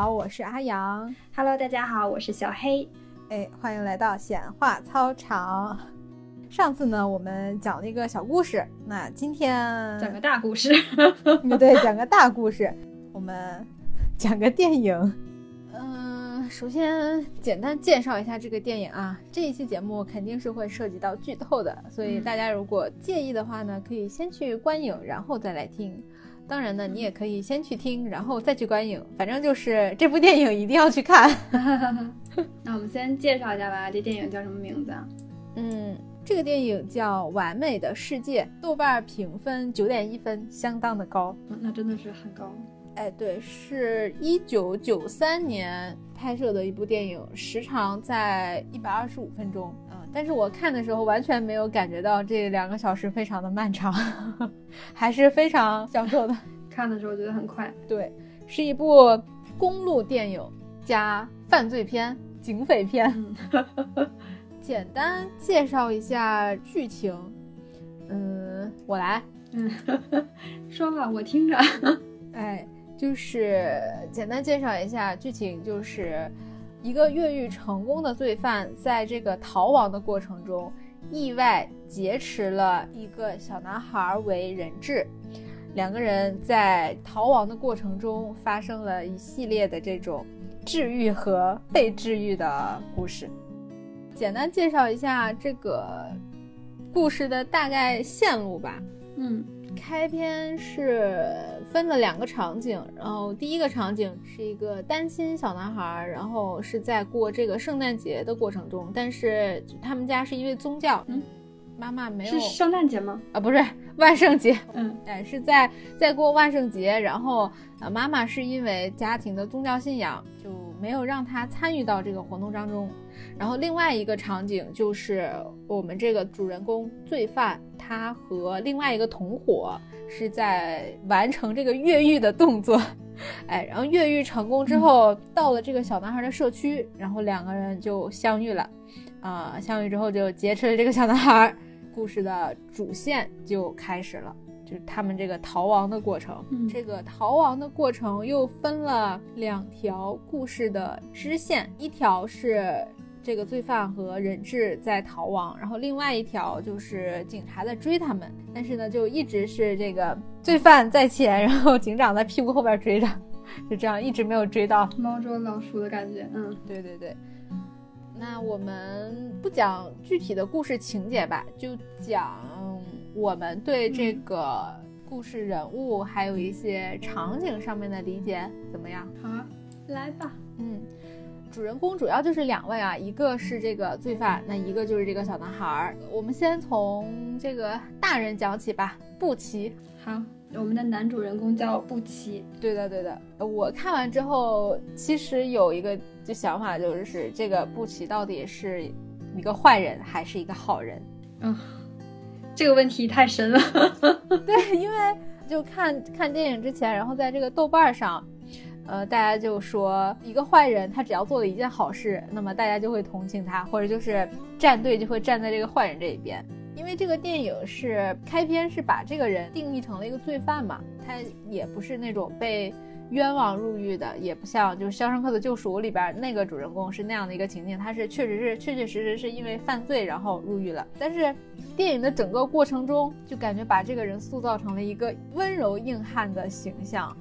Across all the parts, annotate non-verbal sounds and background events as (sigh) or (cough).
好，我是阿阳。Hello，大家好，我是小黑。哎，欢迎来到显化操场。上次呢，我们讲了一个小故事，那今天讲个大故事。(laughs) 对，讲个大故事。我们讲个电影。(laughs) 嗯，首先简单介绍一下这个电影啊。这一期节目肯定是会涉及到剧透的，所以大家如果介意的话呢，可以先去观影，然后再来听。当然呢，你也可以先去听，然后再去观影。反正就是这部电影一定要去看。(laughs) 那我们先介绍一下吧，这电影叫什么名字啊？嗯，这个电影叫《完美的世界》，豆瓣评分九点一分，相当的高。嗯那真的是很高。哎，对，是一九九三年拍摄的一部电影，时长在一百二十五分钟。嗯，但是我看的时候完全没有感觉到这两个小时非常的漫长，(laughs) 还是非常享受的。看的时候觉得很快。对，是一部公路电影加犯罪片、警匪片。嗯，(laughs) 简单介绍一下剧情。嗯，我来。嗯，(laughs) 说吧，我听着。哎，就是简单介绍一下剧情，就是一个越狱成功的罪犯，在这个逃亡的过程中，意外劫持了一个小男孩为人质。两个人在逃亡的过程中发生了一系列的这种治愈和被治愈的故事。简单介绍一下这个故事的大概线路吧。嗯，开篇是分了两个场景，然后第一个场景是一个单亲小男孩，然后是在过这个圣诞节的过程中，但是他们家是因为宗教，嗯，妈妈没有是圣诞节吗？啊，不是万圣节，嗯。哎，是在在过万圣节，然后呃，妈妈是因为家庭的宗教信仰，就没有让他参与到这个活动当中。然后另外一个场景就是我们这个主人公罪犯，他和另外一个同伙是在完成这个越狱的动作，哎，然后越狱成功之后，到了这个小男孩的社区，然后两个人就相遇了，啊、相遇之后就劫持了这个小男孩，故事的主线就开始了。就是他们这个逃亡的过程，嗯这个逃亡的过程又分了两条故事的支线，一条是这个罪犯和人质在逃亡，然后另外一条就是警察在追他们，但是呢，就一直是这个罪犯在前，然后警长在屁股后边追着，就这样一直没有追到。猫捉老鼠的感觉。嗯对对对，那我们不讲具体的故事情节吧，就讲我们对这个故事人物还有一些场景上面的理解怎么样？好啊，来吧。嗯，主人公主要就是两位啊，一个是这个罪犯，那一个就是这个小男孩儿。我们先从这个大人讲起吧，布奇。好，我们的男主人公叫布奇。对的，对的。呃我看完之后，其实有一个就想法，就是这个布奇到底是一个坏人还是一个好人？嗯，这个问题太深了。(laughs) 对，因为就看看电影之前，然后在这个豆瓣上，呃，大家就说一个坏人他只要做了一件好事，那么大家就会同情他，或者就是站队就会站在这个坏人这一边。因为这个电影是开篇是把这个人定义成了一个罪犯嘛，他也不是那种被冤枉入狱的，也不像就是《肖申克的救赎》里边那个主人公是那样的一个情境，他是确实是确确实实是因为犯罪然后入狱了。但是电影的整个过程中，就感觉把这个人塑造成了一个温柔硬汉的形象，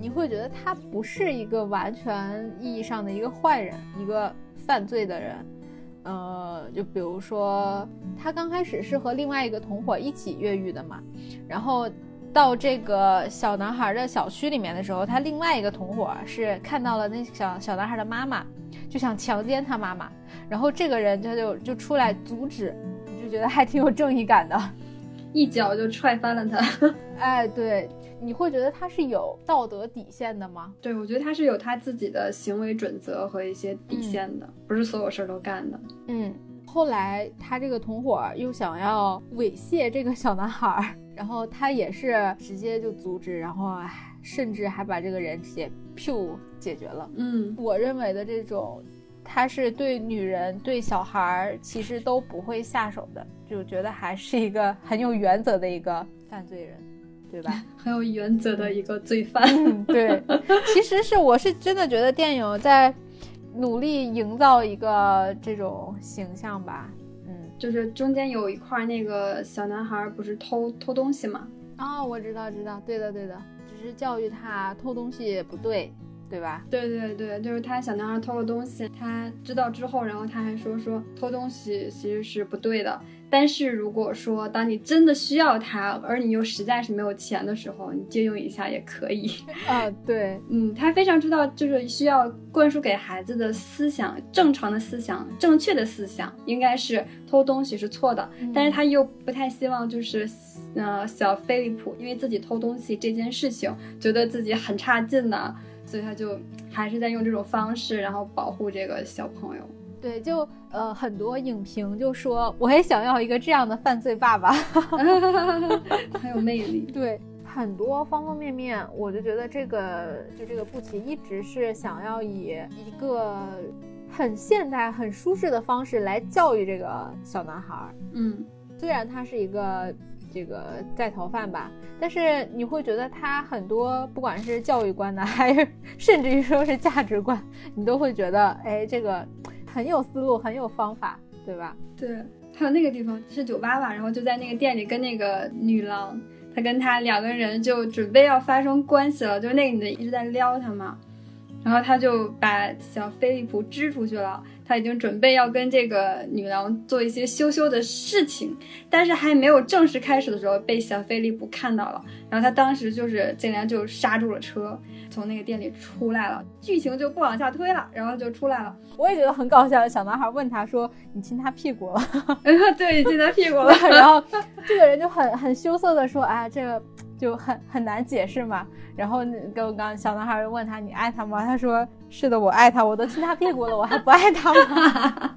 你会觉得他不是一个完全意义上的一个坏人，一个犯罪的人。呃，就比如说，他刚开始是和另外一个同伙一起越狱的嘛，然后到这个小男孩的小区里面的时候，他另外一个同伙是看到了那小小男孩的妈妈，就想强奸他妈妈，然后这个人他就就出来阻止，你就觉得还挺有正义感的。一脚就踹翻了他。(laughs) 哎，对，你会觉得他是有道德底线的吗？对，我觉得他是有他自己的行为准则和一些底线的，不是所有事儿都干的。嗯，后来他这个同伙又想要猥亵这个小男孩儿，(laughs) 然后他也是直接就阻止，然后唉甚至还把这个人直接 pew 解决了。嗯，我认为的这种，他是对女人、对小孩儿其实都不会下手的，就觉得还是一个很有原则的一个犯罪人。对吧？(laughs) 很有原则的一个罪犯。嗯，对，其实是我是真的觉得电影在努力营造一个这种形象吧。嗯，就是中间有一块那个小男孩不是偷偷东西嘛？哦，我知道，知道，对的，对的，只是教育他偷东西不对。对吧？对对对，就是他小男孩偷了东西，他知道之后，然后他还说说偷东西其实是不对的。但是如果说当你真的需要它，而你又实在是没有钱的时候，你借用一下也可以。啊，(laughs) 对，嗯，他非常知道，就是需要灌输给孩子的思想，正常的思想，正确的思想，应该是偷东西是错的。但是他又不太希望，就是呃小菲利普因为自己偷东西这件事情，觉得自己很差劲呢。所以他就还是在用这种方式，然后保护这个小朋友。对，就呃很多影评就说，我也想要一个这样的犯罪爸爸，(laughs) 很有魅力。(laughs) 对，很多方方面面，我就觉得这个就这个布奇一直是想要以一个很现代、很舒适的方式来教育这个小男孩。嗯，虽然他是一个。这个在逃犯吧，但是你会觉得他很多，不管是教育观呢，还是甚至于说是价值观，你都会觉得，哎，这个很有思路，很有方法，对吧？对，还有那个地方是酒吧吧，然后就在那个店里跟那个女郎，他跟他两个人就准备要发生关系了，就是那个女的一直在撩他嘛，然后他就把小菲利普支出去了。他已经准备要跟这个女郎做一些羞羞的事情，但是还没有正式开始的时候，被小菲利普看到了。然后他当时就是竟然就刹住了车，从那个店里出来了，剧情就不往下推了，然后就出来了。我也觉得很搞笑。小男孩问他说：“你亲他屁股了？” (laughs) (laughs) 对，你亲他屁股了。(laughs) 然后这个人就很很羞涩的说：“哎，这个。”就很很难解释嘛，然后跟我刚小男孩问他你爱他吗？他说是的，我爱他，我都亲他屁股了，我还不爱他吗？(laughs)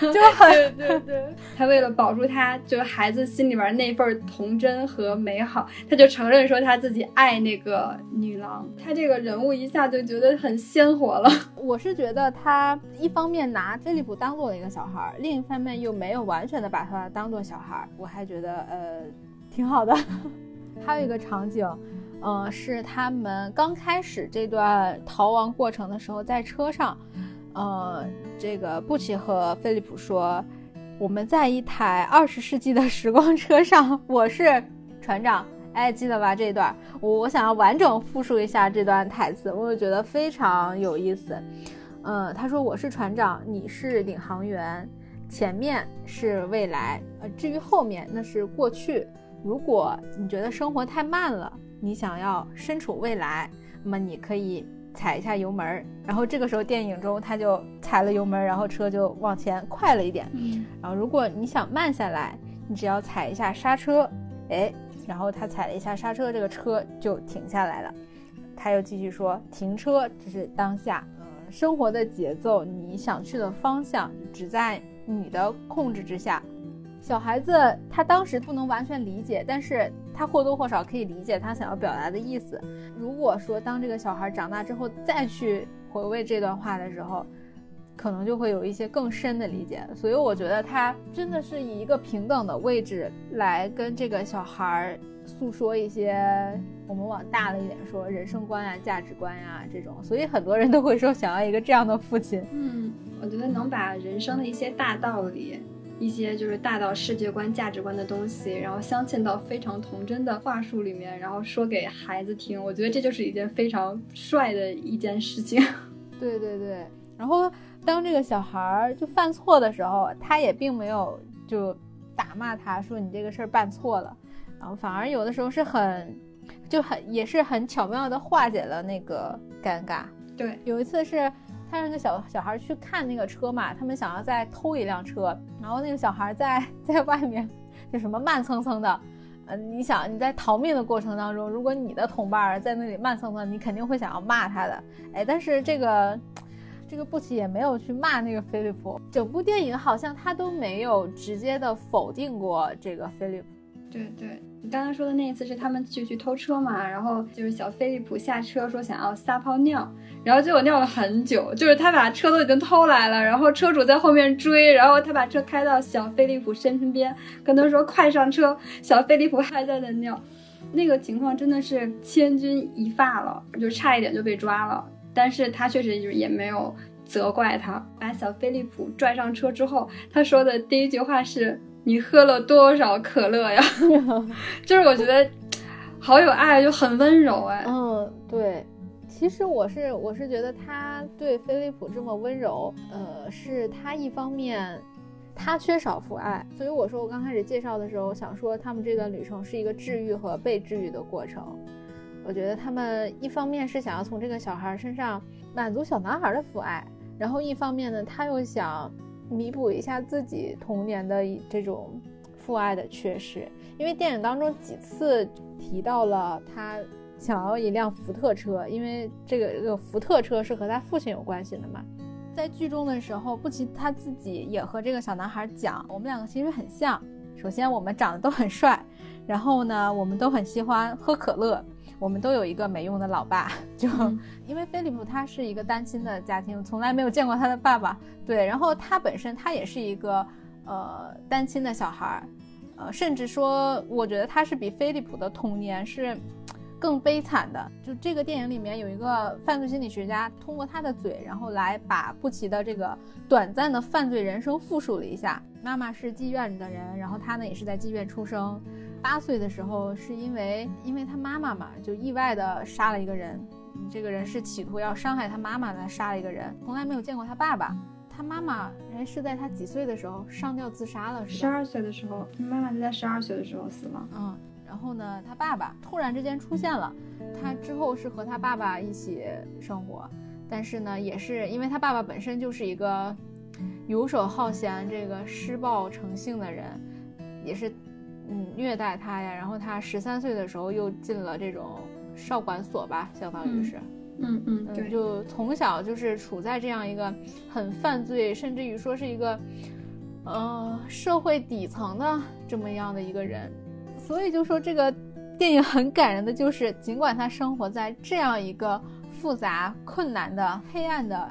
就很对对，他为了保住他，就孩子心里边那份童真和美好，他就承认说他自己爱那个女郎。他这个人物一下就觉得很鲜活了。(laughs) 我是觉得他一方面拿菲利普当做了一个小孩，另一方面又没有完全的把他当做小孩，我还觉得呃挺好的。还有一个场景，呃，是他们刚开始这段逃亡过程的时候，在车上，呃，这个布奇和菲利普说，我们在一台二十世纪的时光车上，我是船长，哎，记得吧？这一段，我我想要完整复述一下这段台词，我就觉得非常有意思。嗯，他说我是船长，你是领航员，前面是未来，呃，至于后面那是过去。如果你觉得生活太慢了，你想要身处未来，那么你可以踩一下油门，然后这个时候电影中他就踩了油门，然后车就往前快了一点。嗯然后如果你想慢下来，你只要踩一下刹车，哎，然后他踩了一下刹车，这个车就停下来了。他又继续说，停车只是当下，嗯，生活的节奏，你想去的方向只在你的控制之下。小孩子他当时不能完全理解，但是他或多或少可以理解他想要表达的意思。如果说当这个小孩长大之后再去回味这段话的时候，可能就会有一些更深的理解。所以我觉得他真的是以一个平等的位置来跟这个小孩诉说一些我们往大了一点说人生观呀、价值观呀这种。所以很多人都会说想要一个这样的父亲。嗯，我觉得能把人生的一些大道理。一些就是大到世界观、价值观的东西，然后镶嵌到非常童真的话术里面，然后说给孩子听。我觉得这就是一件非常帅的一件事情。(laughs) 对对对。然后当这个小孩儿就犯错的时候，他也并没有就打骂他说你这个事儿办错了，然后反而有的时候是很就很也是很巧妙的化解了那个尴尬。对，有一次是。他让那小小孩去看那个车嘛，他们想要再偷一辆车，然后那个小孩在在外面就什么慢蹭蹭的，嗯，你想你在逃命的过程当中，如果你的同伴在那里慢蹭蹭，你肯定会想要骂他的，哎，但是这个这个布奇也没有去骂那个菲利普，整部电影好像他都没有直接的否定过这个菲利普。对对，你刚刚说的那一次是他们去去偷车嘛，然后就是小菲利普下车说想要撒泡尿，然后结果尿了很久，就是他把车都已经偷来了，然后车主在后面追，然后他把车开到小菲利普身边，跟他说快上车，小菲利普还在那尿，那个情况真的是千钧一发了，就差一点就被抓了。但是他确实就也没有责怪他，把小飞利浦拽上车之后，他说的第一句话是：“你喝了多少可乐呀？” (laughs) 就是我觉得好有爱，就很温柔哎。嗯，对。其实我是我是觉得他对飞利浦这么温柔，呃，是他一方面他缺少父爱，所以我说我刚开始介绍的时候想说他们这段旅程是一个治愈和被治愈的过程。我觉得他们一方面是想要从这个小孩身上满足小男孩的父爱，然后一方面呢他又想弥补一下自己童年的这种父爱的缺失，因为电影当中几次提到了他。想要一辆福特车，因为这个这个福特车是和他父亲有关系的嘛。在剧中的时候，布奇他自己也和这个小男孩讲，我们两个其实很像。首先，我们长得都很帅，然后呢，我们都很喜欢喝可乐，我们都有一个没用的老爸。就 (laughs) 因为菲利普他是一个单亲的家庭，从来没有见过他的爸爸。对，然后他本身他也是一个呃单亲的小孩儿，呃，甚至说，我觉得他是比菲利普的童年是。更悲惨的，就这个电影里面有一个犯罪心理学家，通过他的嘴，然后来把布奇的这个短暂的犯罪人生复述了一下。妈妈是妓院里的人，然后他呢也是在妓院出生。八岁的时候是因为因为他妈妈嘛，就意外的杀了一个人。这个人是企图要伤害他妈妈的，杀了一个人。从来没有见过他爸爸。他妈妈哎是在他几岁的时候上吊自杀了？是十二岁的时候，他妈妈就在十二岁的时候死了。嗯。然后呢，他爸爸突然之间出现了，他之后是和他爸爸一起生活，但是呢，也是因为他爸爸本身就是一个游手好闲、这个施暴成性的人，也是嗯虐待他呀。然后他十三岁的时候又进了这种少管所吧，相当于是，嗯嗯，对，就从小就是处在这样一个很犯罪，甚至于说是一个呃社会底层的这么样的一个人。所以就说这个电影很感人的就是，尽管他生活在这样一个复杂、困难的黑暗的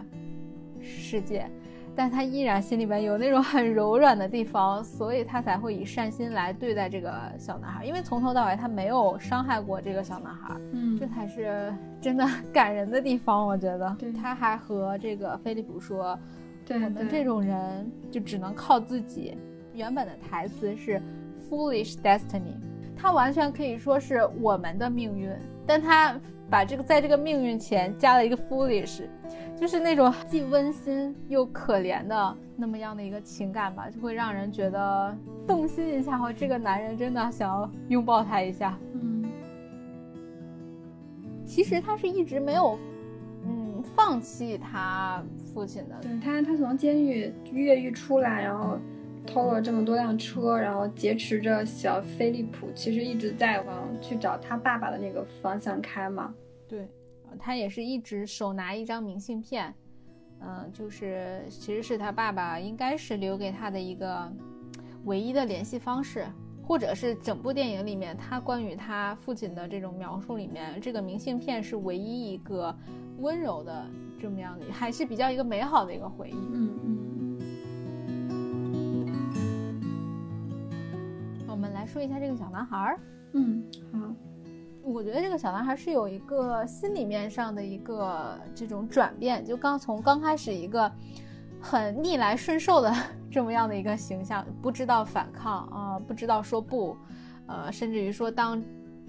世界，但他依然心里面有那种很柔软的地方，所以他才会以善心来对待这个小男孩。因为从头到尾他没有伤害过这个小男孩，嗯，这才是真的 (laughs) 感人的地方。我觉得，对，他还和这个菲利普说，我们这种人就只能靠自己。原本的台词是。Foolish destiny，它完全可以说是我们的命运，但他把这个在这个命运前加了一个 foolish，就是那种既温馨又可怜的那么样的一个情感吧，就会让人觉得动心一下。哦，这个男人真的想要拥抱他一下。嗯，其实他是一直没有，嗯，放弃他父亲的。对他，他从监狱越狱出来，然后。偷了这么多辆车，然后劫持着小菲利普，其实一直在往去找他爸爸的那个方向开嘛。对，他也是一直手拿一张明信片，嗯，就是其实是他爸爸应该是留给他的一个唯一的联系方式，或者是整部电影里面他关于他父亲的这种描述里面，这个明信片是唯一一个温柔的这么样的，还是比较一个美好的一个回忆。嗯嗯。说一下这个小男孩儿，嗯，好，我觉得这个小男孩是有一个心里面上的一个这种转变，就刚从刚开始一个很逆来顺受的 (laughs) 这么样的一个形象，不知道反抗啊，不知道说不，呃，甚至于说当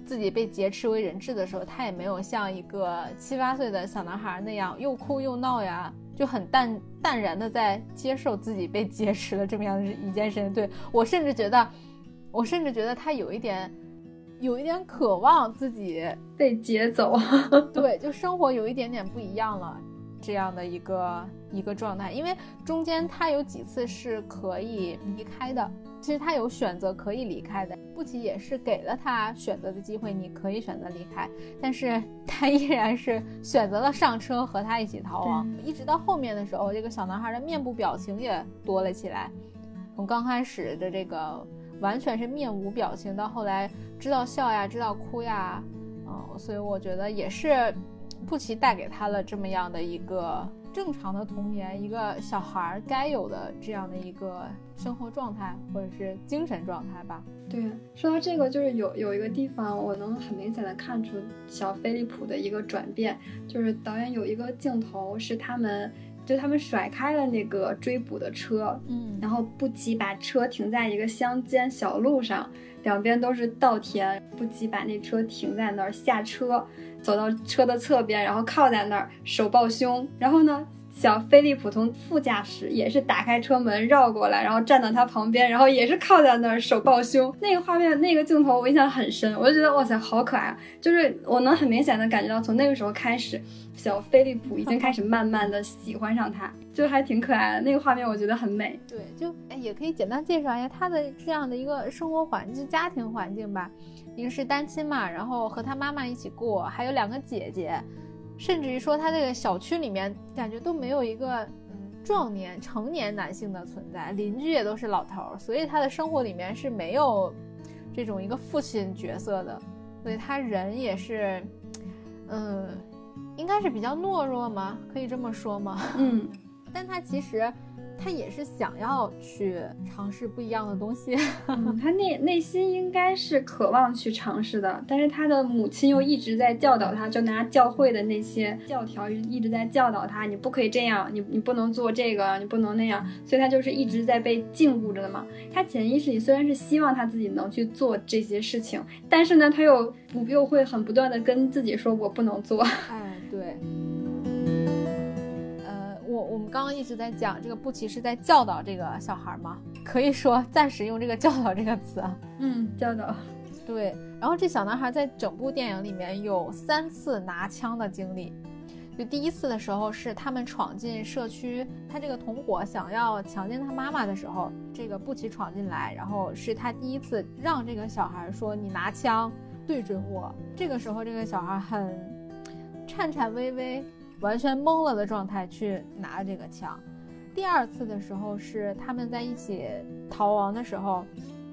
自己被劫持为人质的时候，他也没有像一个七八岁的小男孩那样又哭又闹呀，就很淡淡然的在接受自己被 (laughs) 劫持的这么样的一件事情。对我甚至觉得。我甚至觉得他有一点，有一点渴望自己被劫走，(laughs) 对，就生活有一点点不一样了，这样的一个一个状态。因为中间他有几次是可以离开的，其实他有选择可以离开的，布奇也是给了他选择的机会，你可以选择离开，但是 (laughs) 他依然是选择了上车和他一起逃亡。一直到后面的时候，这个小男孩的面部表情也多了起来，从刚开始的这个。完全是面无表情，到后来知道笑呀，知道哭呀，嗯，所以我觉得也是，布奇带给他了这么样的一个正常的童年，一个小孩该有的这样的一个生活状态或者是精神状态吧。对，说到这个，就是有有一个地方，我能很明显的看出小飞利浦的一个转变，就是导演有一个镜头是他们。就他们甩开了那个追捕的车，嗯，然后不急把车停在一个乡间小路上，两边都是稻田，不急把那车停在那儿，下车，走到车的侧边，然后靠在那儿，手抱胸，然后呢？小飞利浦从副驾驶也是打开车门绕过来，然后站到他旁边，然后也是靠在那儿手抱胸。那个画面，那个镜头我印象很深，我就觉得哇塞，好可爱啊！就是我能很明显的感觉到，从那个时候开始，小飞利浦已经开始慢慢的喜欢上他，就还挺可爱的。那个画面我觉得很美。对，就哎也可以简单介绍一下他的这样的一个生活环境、家庭环境吧。一个是单亲嘛，然后和他妈妈一起过，还有两个姐姐。甚至于说，他这个小区里面感觉都没有一个嗯壮年成年男性的存在，邻居也都是老头儿，所以他的生活里面是没有这种一个父亲角色的，所以他人也是，嗯，应该是比较懦弱吗？可以这么说吗？嗯，但他其实。他也是想要去尝试不一样的东西，他内内心应该是渴望去尝试的，但是他的母亲又一直在教导他，就拿教会的那些教条一直在教导他，你不可以这样，你你不能做这个，你不能那样，所以他就是一直在被禁锢着的嘛。他潜意识里虽然是希望他自己能去做这些事情，但是呢，他又不又会很不断的跟自己说，我不能做。哎，对。我们刚刚一直在讲这个布奇是在教导这个小孩吗？可以说暂时用这个教导这个词。嗯，教导。对。然后这小男孩在整部电影里面有三次拿枪的经历。就第一次的时候是他们闯进社区，他这个同伙想要强奸他妈妈的时候，这个布奇闯进来，然后是他第一次让这个小孩说：“你拿枪对准我。”这个时候这个小孩很颤颤巍巍。完全懵了的状态去拿这个枪。第二次的时候是他们在一起逃亡的时候，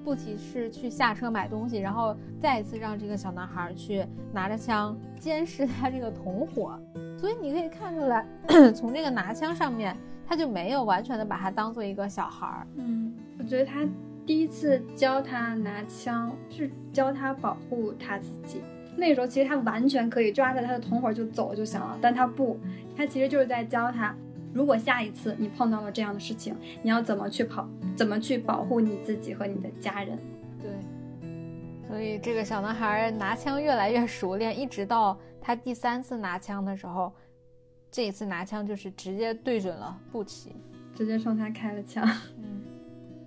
布奇是去下车买东西，然后再一次让这个小男孩去拿着枪监视他这个同伙。所以你可以看出来，(coughs) 从这个拿枪上面，他就没有完全的把他当做一个小孩儿。嗯，我觉得他第一次教他拿枪是教他保护他自己。那时候其实他完全可以抓着他的同伙就走就行了，但他不，他其实就是在教他，如果下一次你碰到了这样的事情，你要怎么去跑，怎么去保护你自己和你的家人。对，所以这个小男孩拿枪越来越熟练，一直到他第三次拿枪的时候，这一次拿枪就是直接对准了布奇，直接冲他开了枪。嗯，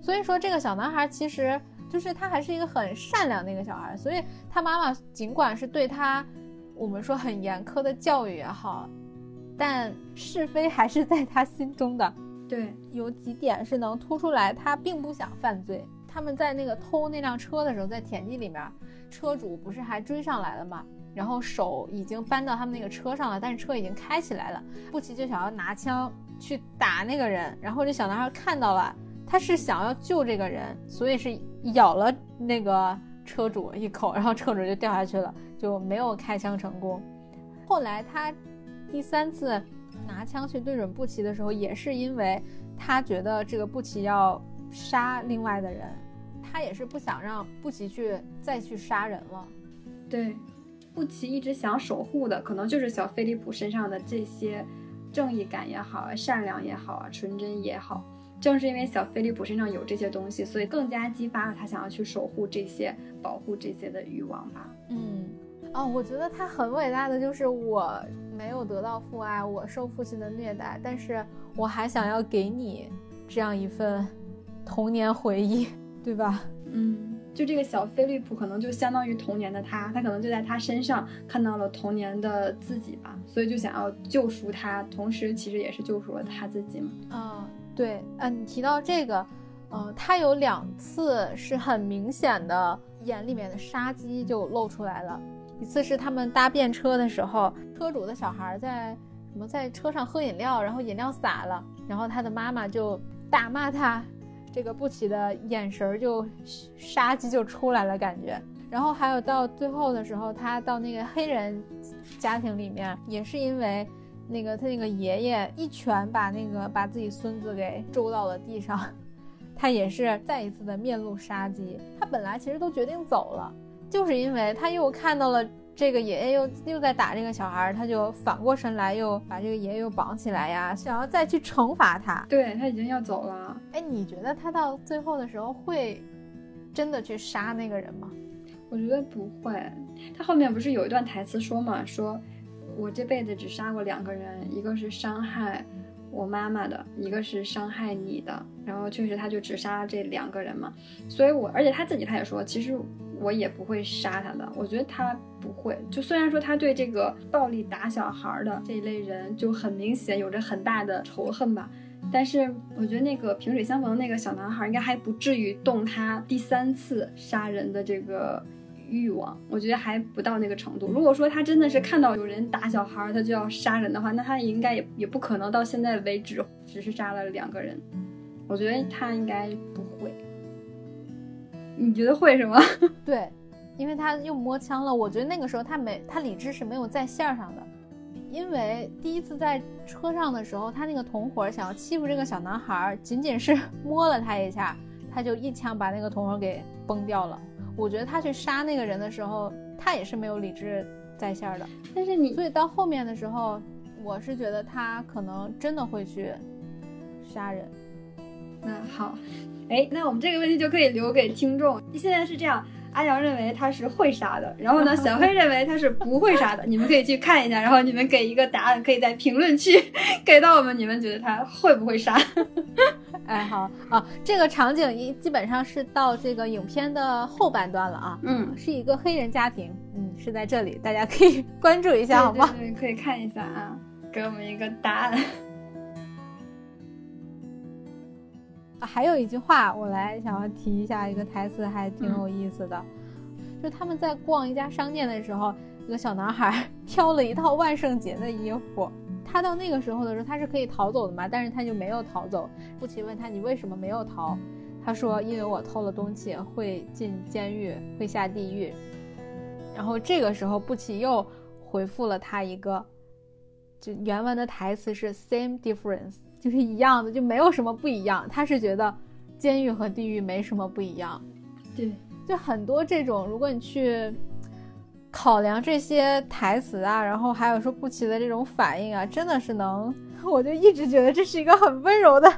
所以说这个小男孩其实。就是他还是一个很善良的一个小孩，所以他妈妈尽管是对他，我们说很严苛的教育也好，但是非还是在他心中的。对，有几点是能突出来，他并不想犯罪。他们在那个偷那辆车的时候，在田地里面，车主不是还追上来了吗？然后手已经搬到他们那个车上了，但是车已经开起来了。布奇就想要拿枪去打那个人，然后这小男孩看到了。他是想要救这个人，所以是咬了那个车主一口，(laughs) 然后车主就掉下去了，就没有开枪成功。后来他第三次拿枪去对准布奇的时候，也是因为他觉得这个布奇要杀另外的人，他也是不想让布奇去再去杀人了。对，布奇一直想守护的，可能就是小菲利普身上的这些正义感也好啊，善良也好啊，纯真也好。正是因为小菲利普身上有这些东西，所以更加激发了他想要去守护这些、保护这些的欲望吧。嗯，哦，我觉得他很伟大的就是我没有得到父爱，我受父亲的虐待，但是我还想要给你这样一份童年回忆，对吧？嗯，就这个小菲利普可能就相当于童年的他，他可能就在他身上看到了童年的自己吧，所以就想要救赎他，同时其实也是救赎了他自己嘛。嗯。对，嗯，你提到这个，嗯，他有两次是很明显的，眼里面的杀机就露出来了。一次是他们搭便车的时候，车主的小孩在什么在车上喝饮料，然后饮料洒了，然后他的妈妈就大骂他，这个不起的眼神就杀机就出来了感觉。然后还有到最后的时候，他到那个黑人家庭里面，也是因为。那个他那个爷爷一拳把那个把自己孙子给揍到了地上，他也是再一次的面露杀机。他本来其实都决定走了，就是因为他又看到了这个爷爷又又在打这个小孩，他就反过身来又把这个爷爷又绑起来呀，想要再去惩罚他。对他已经要走了。哎，你觉得他到最后的时候会真的去杀那个人吗？我觉得不会。他后面不是有一段台词说嘛，说。我这辈子只杀过两个人，一个是伤害我妈妈的，一个是伤害你的。然后确实，他就只杀了这两个人嘛。所以，我而且他自己他也说，其实我也不会杀他的。我觉得他不会。就虽然说他对这个暴力打小孩的这一类人就很明显有着很大的仇恨吧，但是我觉得那个萍水相逢的那个小男孩应该还不至于动他第三次杀人的这个。欲望，我觉得还不到那个程度。如果说他真的是看到有人打小孩，他就要杀人的话，那他应该也也不可能到现在为止只是杀了两个人。我觉得他应该不会。你觉得会是吗？(laughs) 对，因为他又摸枪了。我觉得那个时候他没，他理智是没有在线上的。因为第一次在车上的时候，他那个同伙想要欺负这个小男孩，仅仅是摸了他一下，他就一枪把那个同伙给崩掉了。我觉得他去杀那个人的时候，他也是没有理智在线的。但是你，所以到后面的时候，我是觉得他可能真的会去杀人。那好，哎，那我们这个问题就可以留给听众。现在是这样。阿阳认为他是会杀的，然后呢，(laughs) 小黑认为他是不会杀的。你们可以去看一下，然后你们给一个答案，可以在评论区 (laughs) 给到我们。你们觉得他会不会杀？(laughs) 哎，好啊，这个场景一基本上是到这个影片的后半段了啊。嗯，是一个黑人家庭，嗯，是在这里，大家可以关注一下，好吗？对，可以看一下啊，给我们一个答案。还有一句话，我来想要提一下，一个台词还挺有意思的，就他们在逛一家商店的时候，一个小男孩 (laughs) 挑了一套万圣节的衣服，他到那个时候的时候，他是可以逃走的嘛，但是他就没有逃走。布奇问他你为什么没有逃？他说因为我偷了东西会进监狱，会下地狱。然后这个时候布奇又回复了他一个，就原文的台词是 same difference。就是一样的，就没有什么不一样。他是觉得监狱和地狱没什么不一样。对，就很多这种，如果你去考量这些台词啊，然后还有说不齐的这种反应啊，真的是能，我就一直觉得这是一个很温柔的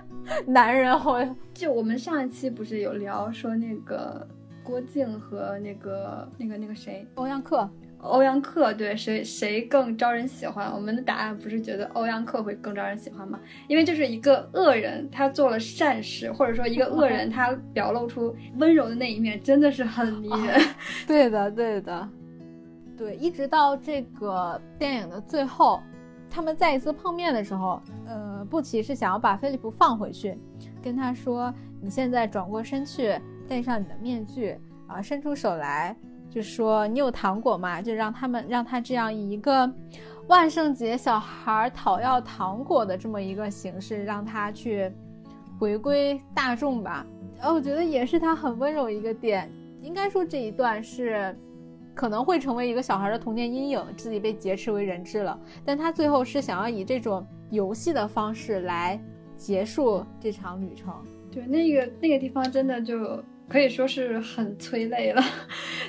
男人。我就我们上一期不是有聊说那个郭靖和那个那个那个谁欧阳克。欧阳克对谁谁更招人喜欢？我们的答案不是觉得欧阳克会更招人喜欢吗？因为就是一个恶人，他做了善事，或者说一个恶人，他表露出温柔的那一面，真的是很迷人。(laughs) 对的，对的，对，一直到这个电影的最后，他们再一次碰面的时候，呃，布奇是想要把菲利普放回去，跟他说：“你现在转过身去，戴上你的面具，啊，伸出手来。”就说你有糖果吗？就让他们让他这样以一个万圣节小孩讨要糖果的这么一个形式，让他去回归大众吧。呃，我觉得也是他很温柔一个点。应该说这一段是可能会成为一个小孩的童年阴影，自己被劫持为人质了。但他最后是想要以这种游戏的方式来结束这场旅程。对，那个那个地方真的就。可以说是很催泪了，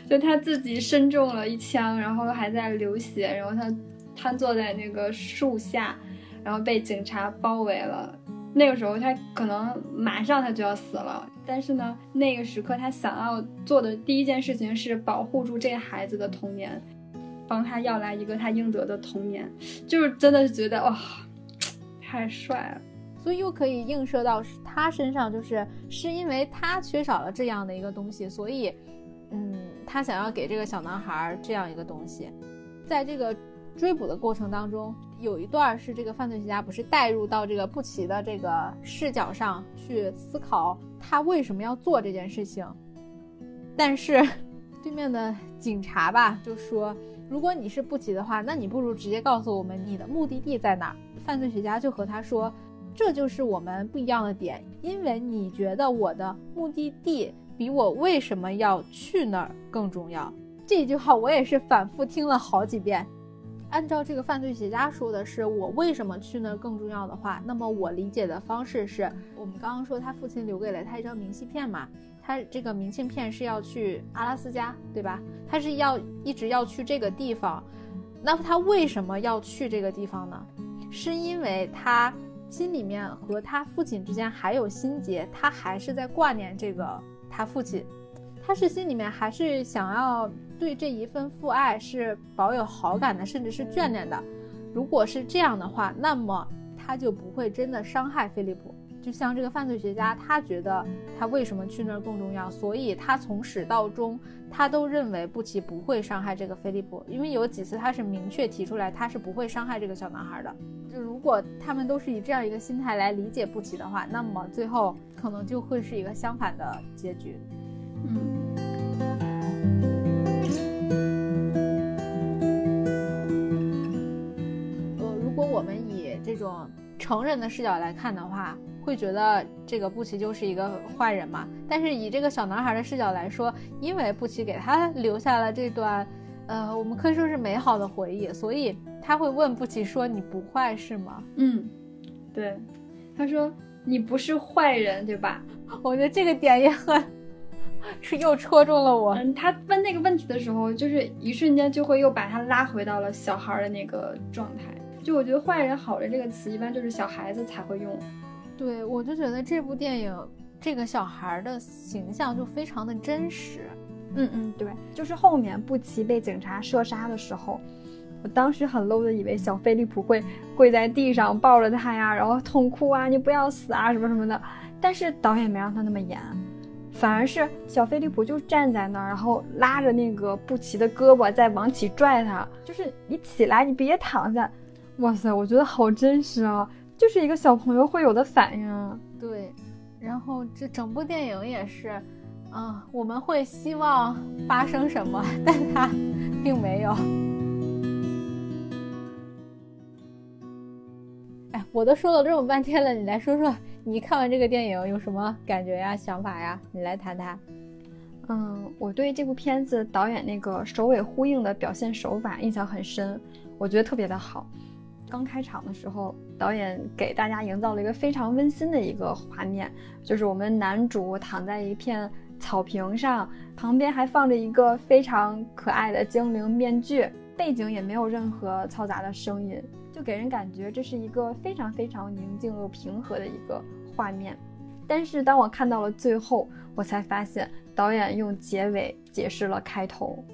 就他自己身中了一枪，然后还在流血，然后他瘫坐在那个树下，然后被警察包围了。那个时候他可能马上他就要死了，但是呢，那个时刻他想要做的第一件事情是保护住这孩子的童年，帮他要来一个他应得的童年，就是真的是觉得哇，太帅了。所以又可以映射到他身上，就是是因为他缺少了这样的一个东西，所以，嗯，他想要给这个小男孩这样一个东西。在这个追捕的过程当中，有一段是这个犯罪学家不是带入到这个布奇的这个视角上去思考他为什么要做这件事情，但是对面的警察吧就说，如果你是布奇的话，那你不如直接告诉我们你的目的地在哪儿。犯罪学家就和他说。这就是我们不一样的点，因为你觉得我的目的地比我为什么要去那儿更重要。这句话我也是反复听了好几遍。按照这个犯罪学家说的是，我为什么去那儿更重要的话，那么我理解的方式是我们刚刚说他父亲留给了他一张明信片嘛，他这个明信片是要去阿拉斯加，对吧？他是要一直要去这个地方，那他为什么要去这个地方呢？是因为他心里面和他父亲之间还有心结，他还是在挂念这个他父亲。他是心里面还是想要对这一份父爱是保有好感的，甚至是眷恋的。如果是这样的话，那么他就不会真的伤害菲利普。就像这个犯罪学家，他觉得他为什么去那儿更重要，所以他从始到终，他都认为布奇不会伤害这个菲利普，因为有几次他是明确提出来他是不会伤害这个小男孩的。就如果他们都是以这样一个心态来理解布奇的话，那么最后可能就会是一个相反的结局。嗯，呃，如果我们以这种成人的视角来看的话，会觉得这个布奇就是一个坏人嘛。但是以这个小男孩的视角来说，因为布奇给他留下了这段，呃，我们可以说是美好的回忆，所以他会问布奇说：“你不坏是吗？”嗯，对，他说：“你不是坏人，对吧？”我觉得这个点也很。是又戳中了我。嗯，他问那个问题的时候，就是一瞬间就会又把他拉回到了小孩的那个状态。就我觉得“坏人”“好人”这个词，一般就是小孩子才会用。对，我就觉得这部电影这个小孩的形象就非常的真实。嗯嗯，对，就是后面布奇被警察射杀的时候，我当时很 low 的以为小菲利普会跪在地上抱着他呀，然后痛哭啊，你不要死啊什么什么的。但是导演没让他那么演。反而是小飞利浦就站在那儿，然后拉着那个布奇的胳膊在往起拽他，就是你起来，你别躺下。哇塞，我觉得好真实啊，就是一个小朋友会有的反应啊。对，然后这整部电影也是，啊，我们会希望发生什么，(laughs) 但它并没有。哎，我都说了这么半天了，你来说说。你看完这个电影有什么感觉呀、想法呀？你来谈谈。嗯，我对这部片子导演那个首尾呼应的表现手法印象很深，我觉得特别的好。刚开场的时候，导演给大家营造了一个非常温馨的一个画面，就是我们男主躺在一片草坪上，旁边还放着一个非常可爱的精灵面具，背景也没有任何嘈杂的声音。就给人感觉这是一个非常非常宁静又平和的一个画面，但是当我看到了最后，我才发现导演用结尾解释了开头。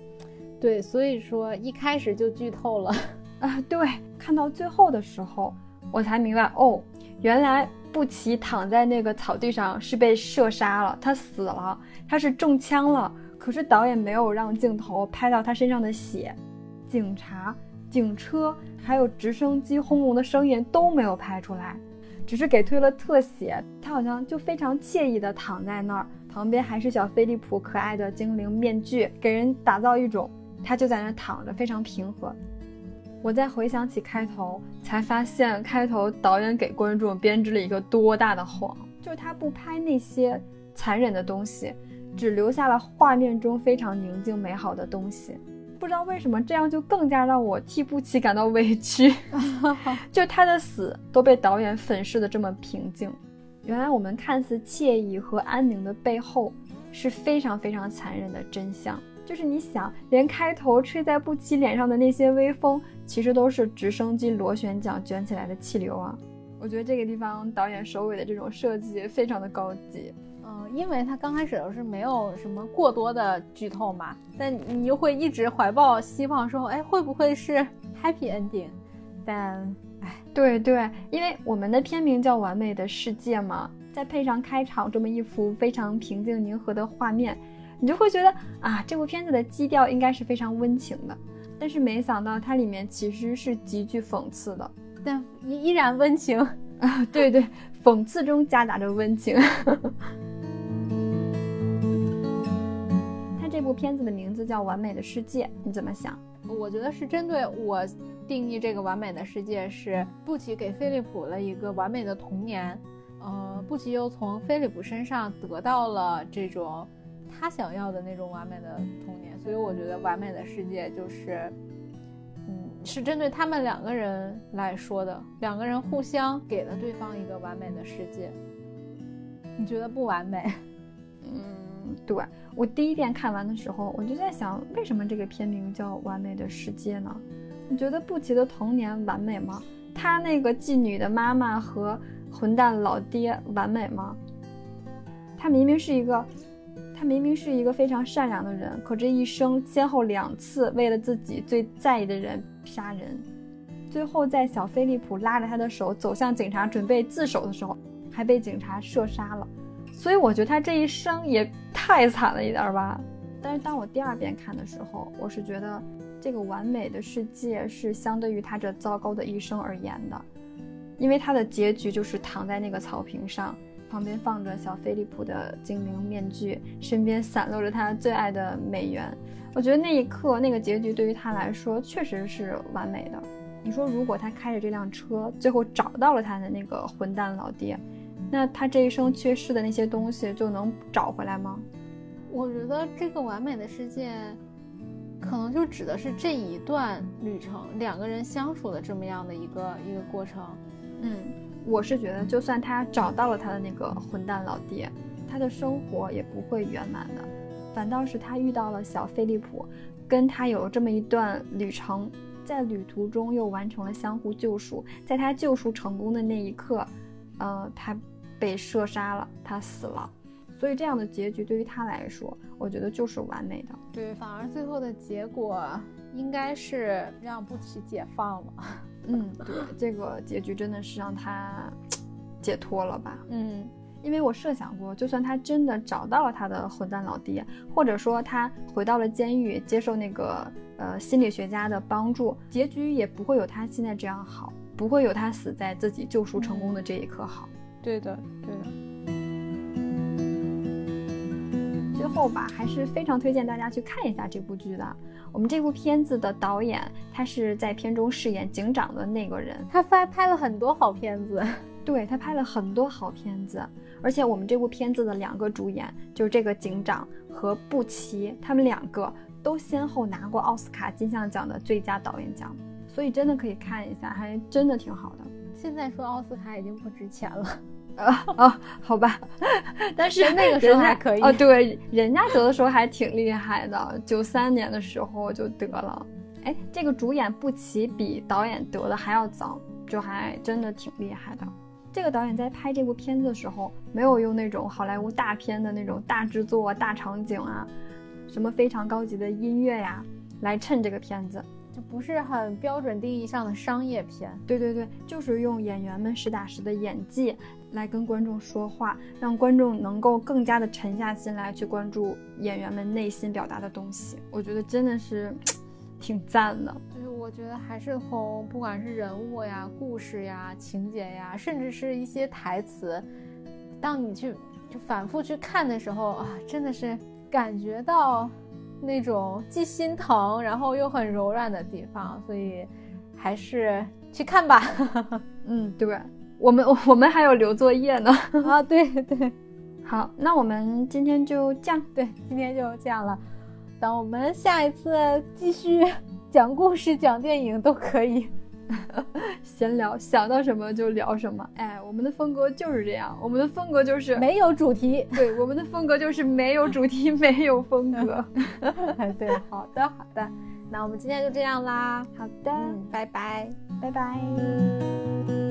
对，所以说一开始就剧透了啊！对，看到最后的时候，我才明白哦，原来布奇躺在那个草地上是被射杀了，他死了，他是中枪了。可是导演没有让镜头拍到他身上的血，警察。警车还有直升机轰隆的声音都没有拍出来，只是给推了特写。他好像就非常惬意地躺在那儿，旁边还是小飞利浦可爱的精灵面具，给人打造一种他就在那躺着，非常平和。我再回想起开头，才发现开头导演给观众编织了一个多大的谎，就是他不拍那些残忍的东西，只留下了画面中非常宁静美好的东西。不知道为什么这样就更加让我替布奇感到委屈，(laughs) 就他的死都被导演粉饰的这么平静。原来我们看似惬意和安宁的背后是非常非常残忍的真相。就是你想，连开头吹在布奇脸上的那些微风，其实都是直升机螺旋桨卷起来的气流啊！我觉得这个地方导演首尾的这种设计非常的高级。嗯，因为他刚开始的是没有什么过多的剧透嘛，但你又会一直怀抱希望，说，哎，会不会是 happy ending？但，哎，对对，因为我们的片名叫《完美的世界》嘛，再配上开场这么一幅非常平静宁和的画面，你就会觉得啊，这部片子的基调应该是非常温情的。但是没想到它里面其实是极具讽刺的，但依依然温情 (laughs) 啊，对对，讽刺中夹杂着温情。这部片子的名字叫《完美的世界》，你怎么想？我觉得是针对我定义这个完美的世界是布奇给菲利普了一个完美的童年，呃，布奇又从菲利普身上得到了这种他想要的那种完美的童年，所以我觉得完美的世界就是，嗯，是针对他们两个人来说的，两个人互相给了对方一个完美的世界。你觉得不完美？嗯，对我第一遍看完的时候，我就在想，为什么这个片名叫《完美的世界》呢？你觉得布奇的童年完美吗？他那个妓女的妈妈和混蛋老爹完美吗？他明明是一个，他明明是一个非常善良的人，可这一生先后两次为了自己最在意的人杀人，最后在小菲利普拉着他的手走向警察准备自首的时候。还被警察射杀了，所以我觉得他这一生也太惨了一点吧。但是当我第二遍看的时候，我是觉得这个完美的世界是相对于他这糟糕的一生而言的，因为他的结局就是躺在那个草坪上，旁边放着小飞利浦的精灵面具，身边散落着他最爱的美元。我觉得那一刻那个结局对于他来说确实是完美的。你说如果他开着这辆车最后找到了他的那个混蛋老爹？那他这一生缺失的那些东西就能找回来吗？我觉得这个完美的世界，可能就指的是这一段旅程，两个人相处的这么样的一个一个过程。嗯，我是觉得，就算他找到了他的那个混蛋老爹，他的生活也不会圆满的，反倒是他遇到了小菲利普，跟他有这么一段旅程，在旅途中又完成了相互救赎，在他救赎成功的那一刻，呃，他。被射杀了，他死了，所以这样的结局对于他来说，我觉得就是完美的。对，反而最后的结果应该是让布奇解放了。嗯，对，这个结局真的是让他解脱了吧？嗯，因为我设想过，就算他真的找到了他的混蛋老爹，或者说他回到了监狱，接受那个呃心理学家的帮助，结局也不会有他现在这样好，不会有他死在自己救赎成功的这一刻好。对的，对的。最后吧，还是非常推荐大家去看一下这部剧的。我们这部片子的导演，他是在片中饰演警长的那个人，他拍拍了很多好片子。(laughs) 对他拍了很多好片子，而且我们这部片子的两个主演，就是这个警长和布奇，他们两个都先后拿过奥斯卡金像奖的最佳导演奖，所以真的可以看一下，还真的挺好的。现在说奥斯卡已经不值钱了，啊啊，好吧，(laughs) 但是那个时候还可以啊，对，人家得的时候还挺厉害的，九三年的时候就得了。哎，这个主演布奇比导演得的还要早，就还真的挺厉害的。这个导演在拍这部片子的时候，没有用那种好莱坞大片的那种大制作、大场景啊，什么非常高级的音乐呀，来衬这个片子。不是很标准定义上的商业片，对对对，就是用演员们实打实的演技来跟观众说话，让观众能够更加的沉下心来去关注演员们内心表达的东西。我觉得真的是挺赞的。就是我觉得还是从不管是人物呀、故事呀、情节呀，甚至是一些台词，当你去就反复去看的时候啊，真的是感觉到。那种既心疼，然后又很柔软的地方，所以还是去看吧。(laughs) 嗯，对，我们 (laughs) 我们还有留作业呢。啊，对对，(laughs) 好，那我们今天就这样，对，今天就这样了。等我们下一次继续讲故事、讲电影都可以。(laughs) 闲聊，想到什么就聊什么。哎，我们的风格就是这样，我们的风格就是没有主题。对，我们的风格就是没有主题，(laughs) 没有风格。(laughs) 对，好的，好的，那我们今天就这样啦。好的，拜拜，拜拜。